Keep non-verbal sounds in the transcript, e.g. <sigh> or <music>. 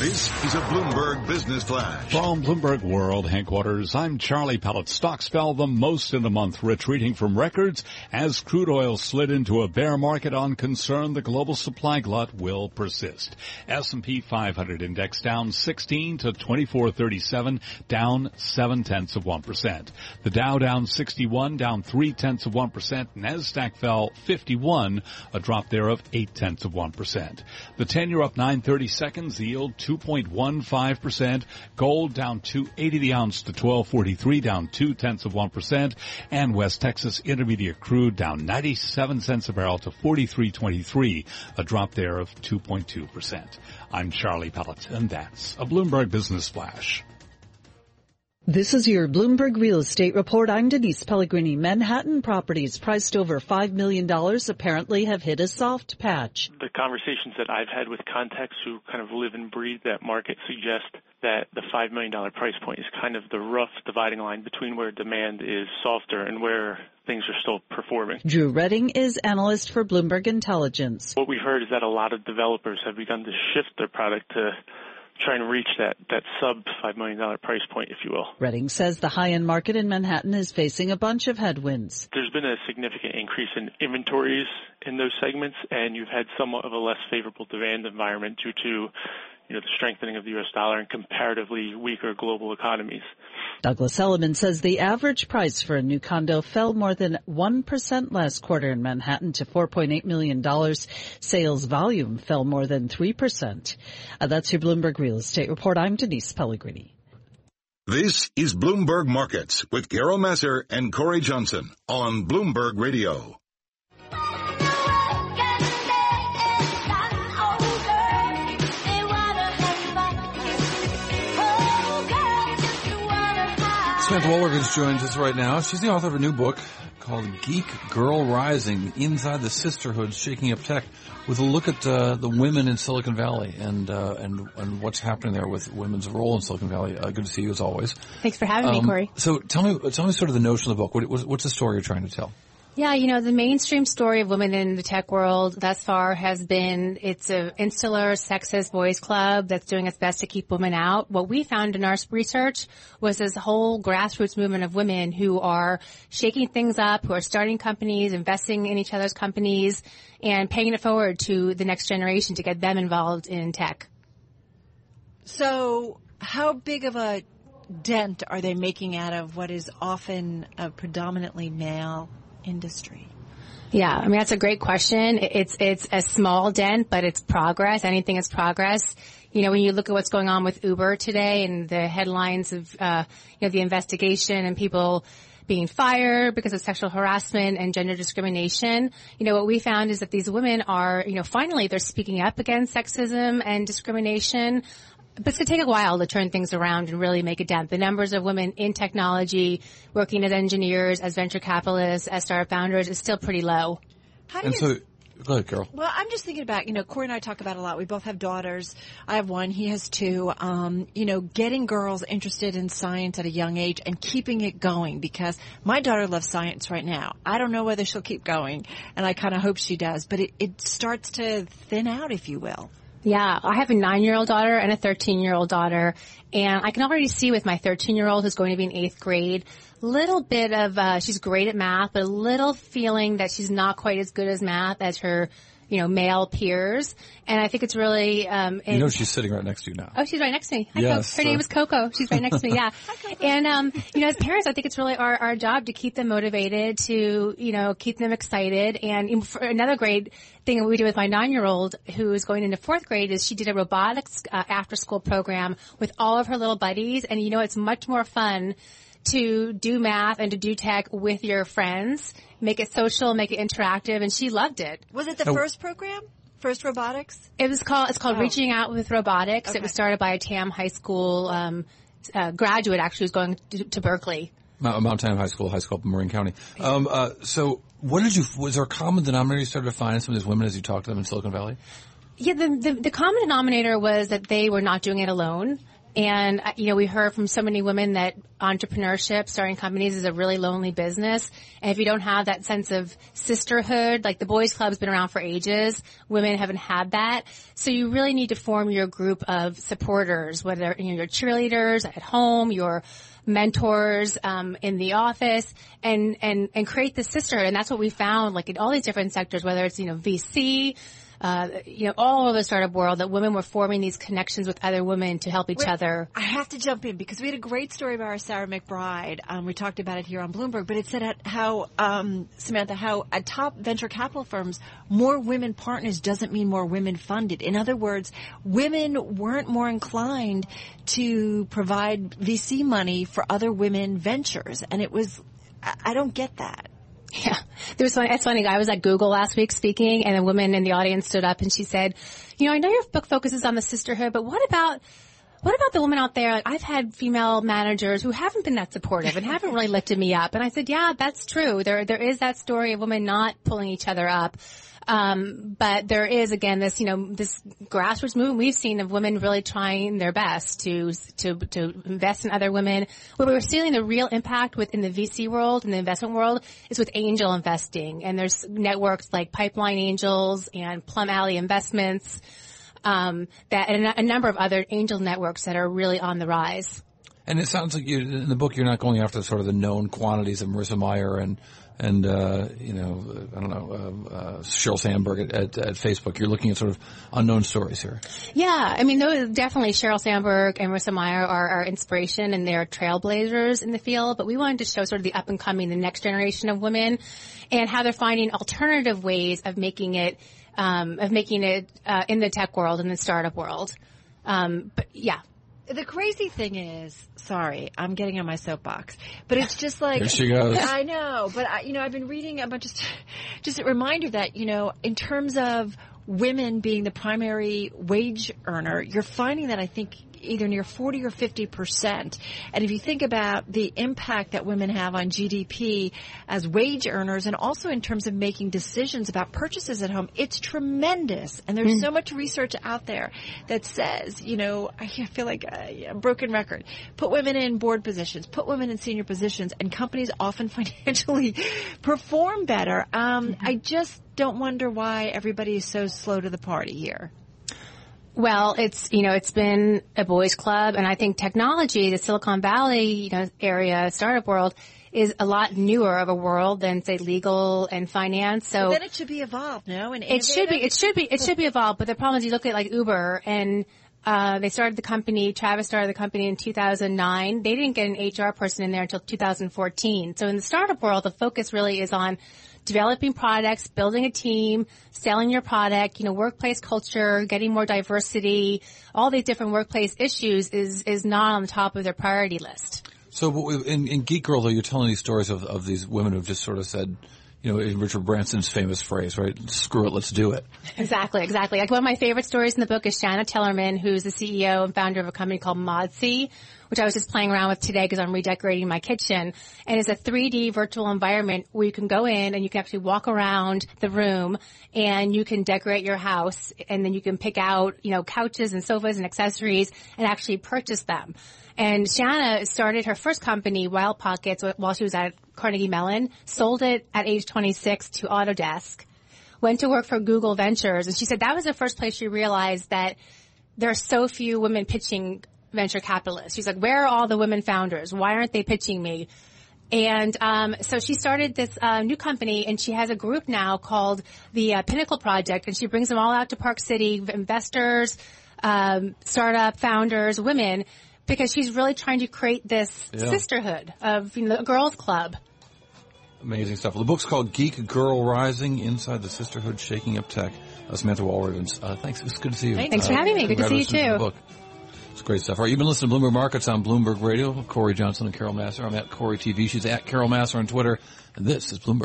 This is a Bloomberg Business Flash. From Bloomberg World headquarters, I'm Charlie Pellet. Stocks fell the most in the month, retreating from records as crude oil slid into a bear market on concern the global supply glut will persist. S&P 500 index down 16 to 2437, down 7 tenths of 1%. The Dow down 61, down 3 tenths of 1%. NASDAQ fell 51, a drop there of 8 tenths of 1%. The 10 year up 930 seconds, yield 2.15%. Gold down 280 the ounce to 1243, down 2 tenths of 1%. And West Texas Intermediate crude down 97 cents a barrel to 43.23, a drop there of 2.2%. I'm Charlie Pellet, and that's a Bloomberg Business Flash. This is your Bloomberg Real Estate Report. I'm Denise Pellegrini. Manhattan properties priced over $5 million apparently have hit a soft patch. The conversations that I've had with contacts who kind of live and breathe that market suggest that the $5 million price point is kind of the rough dividing line between where demand is softer and where things are still performing. Drew Redding is analyst for Bloomberg Intelligence. What we've heard is that a lot of developers have begun to shift their product to try and reach that, that sub $5 million price point, if you will. Redding says the high-end market in Manhattan is facing a bunch of headwinds. There's been a significant increase in inventories in those segments, and you've had somewhat of a less favorable demand environment due to you know, the strengthening of the U.S. dollar and comparatively weaker global economies. Douglas Elliman says the average price for a new condo fell more than 1% last quarter in Manhattan to $4.8 million. Sales volume fell more than 3%. Uh, that's your Bloomberg Real Estate Report. I'm Denise Pellegrini. This is Bloomberg Markets with Carol Massar and Cory Johnson on Bloomberg Radio. Samantha Walravens joins us right now. She's the author of a new book called Geek Girl Rising, Inside the Sisterhood Shaking Up Tech, with a look at uh, the women in Silicon Valley and, uh, and, and what's happening there with women's role in Silicon Valley. Uh, good to see you as always. Thanks for having Um, me, Cory. So tell me, tell me sort of the notion of the book. What, what's the story you're trying to tell? Yeah, you know, the mainstream story of women in the tech world thus far has been it's a insular sexist boys club that's doing its best to keep women out. What we found in our research was this whole grassroots movement of women who are shaking things up, who are starting companies, investing in each other's companies, and paying it forward to the next generation to get them involved in tech. So, how big of a dent are they making out of what is often a predominantly male industry? Yeah, I mean that's a great question. It's it's a small dent, but it's progress. Anything is progress. You know, when you look at what's going on with Uber today and the headlines of uh, you know the investigation and people being fired because of sexual harassment and gender discrimination. You know, what we found is that these women are, you know, finally they're speaking up against sexism and discrimination. But it's going to take a while to turn things around and really make a dent. The numbers of women in technology working as engineers, as venture capitalists, as startup founders is still pretty low. How do And you so, go ahead, Carol. Well, I'm just thinking about, you know, Cory and I talk about a lot. We both have daughters. I have one. He has two. Um, you know, getting girls interested in science at a young age and keeping it going because my daughter loves science right now. I don't know whether she'll keep going and I kind of hope she does, but it, it starts to thin out, if you will. Yeah, I have a nine-year-old daughter and a 13-year-old daughter, and I can already see with my 13-year-old who's going to be in eighth grade, little bit of, uh, she's great at math, but a little feeling that she's not quite as good as math as her, you know, male peers. And I think it's really, um, You know she's sitting right next to you now. Oh, she's right next to me. Hi, Yes, Coco. Her name is Coco. She's right next to me. <laughs> Yeah. Hi, and, um, you know, as parents, I think it's really our, our job to keep them motivated, to, you know, keep them excited. And for another great thing that we do with my nine-year-old who is going into fourth grade is she did a robotics uh, after-school program with all of her little buddies. And, you know, it's much more fun to do math and to do tech with your friends, make it social, make it interactive, and she loved it. Was it the Oh. first program? First robotics? It was called. It's called Oh. Reaching Out with Robotics. It was started by a TAM high school um, uh, graduate, actually, who's going to, to Berkeley. Mount, Mount Tam High School, high school up in Marin County. Um, uh, so what did you, was there a common denominator you started to find in some of these women as you talked to them in Silicon Valley? Yeah, the, the the common denominator was that they were not doing it alone. And, uh, you know, we heard from so many women that entrepreneurship, starting companies is a really lonely business. And if you don't have that sense of sisterhood, like the boys club's been around for ages, women haven't had that. So you really need to form your group of supporters, whether you know, your cheerleaders at home, your mentors um, in the office and and and create the sisterhood and that's what we found like in all these different sectors whether it's you know VC uh, you know, all over the startup world that women were forming these connections with other women to help each Wait, other. I have to jump in because we had a great story by our Sarah McBride. Um, we talked about it here on Bloomberg, but it said how, um, Samantha, how at top venture capital firms, more women partners doesn't mean more women funded. In other words, women weren't more inclined to provide VC money for other women ventures. And it was, I, I don't get that. <laughs> Yeah. There was funny. I was at Google last week speaking and a woman in the audience stood up and she said, you know, I know your book focuses on the sisterhood, but what about, what about the woman out there? Like, I've had female managers who haven't been that supportive and haven't really lifted me up. And I said, yeah, that's true. There, there is that story of women not pulling each other up. Um, but there is again this, you know, this grassroots movement we've seen of women really trying their best to to to invest in other women. Where we're seeing the real impact within the VC world and the investment world is with angel investing, and there's networks like Pipeline Angels and Plum Alley Investments, um, that and a, a number of other angel networks that are really on the rise. And it sounds like you, in the book, you're not going after sort of the known quantities of Marissa Mayer and and uh, you know, I don't know, uh, uh, Sheryl Sandberg at, at, at, Facebook. You're looking at sort of unknown stories here. Yeah, I mean, definitely Sheryl Sandberg and Marissa Mayer are our inspiration, and they're trailblazers in the field. But we wanted to show sort of the up and coming, the next generation of women, and how they're finding alternative ways of making it, um, of making it uh, in the tech world, in the startup world. Um, but yeah, the crazy thing is, sorry, I'm getting on my soapbox, but it's just like there she goes. I know, but I, you know, I've been reading a bunch of, <laughs> just a reminder that you know, in terms of women being the primary wage earner, you're finding that I think either near 40 or 50 percent. And if you think about the impact that women have on GDP as wage earners and also in terms of making decisions about purchases at home, it's tremendous. And there's mm. so much research out there that says, you know, I feel like a, broken record. Put women in board positions, put women in senior positions, and companies often <laughs> financially perform better. Um, mm-hmm. I just don't wonder why everybody is so slow to the party here. Well, it's, you know, it's been a boys club and I think technology, the Silicon Valley, you know, area, startup world is a lot newer of a world than say legal and finance. So then it should be evolved, no? And it should be, it should be, it should be evolved. But the problem is you look at like Uber and, uh, they started the company, Travis started the company in 2009. They didn't get an HR person in there until 2014. So in the startup world, the focus really is on developing products, building a team, selling your product, you know, workplace culture, getting more diversity, all these different workplace issues is, is not on the top of their priority list. So in, in Geek Girl, though, you're telling these stories of, of these women who've just sort of said, you know, in Richard Branson's famous phrase, right? Screw it, let's do it. Exactly, exactly. Like one of my favorite stories in the book is Shanna Tellerman, who's the CEO and founder of a company called Modsy, which I was just playing around with today because I'm redecorating my kitchen. And it's a 3D virtual environment where you can go in and you can actually walk around the room and you can decorate your house and then you can pick out, you know, couches and sofas and accessories and actually purchase them. And Shanna started her first company, Wild Pockets, while she was at Carnegie Mellon, sold it at age 26 to Autodesk, went to work for Google Ventures, and she said that was the first place she realized that there are so few women pitching venture capitalists. She's like, where are all the women founders? Why aren't they pitching me? And um, so she started this uh, new company, and she has a group now called the uh, Pinnacle Project, and she brings them all out to Park City, investors, um, startup founders, women, because she's really trying to create this yeah. sisterhood of you know, a girls club. Amazing stuff. Well, the book's called Geek Girl Rising Inside the Sisterhood Shaking Up Tech. Uh, Samantha Walravens. Uh, thanks. It was good to see you. Thanks uh, for having me. Good to see you too. It's great stuff. All right, you've been listening to Bloomberg Markets on Bloomberg Radio. Cory Johnson and Carol Massar. I'm at Cory TV. She's at Carol Massar on Twitter. And this is Bloomberg.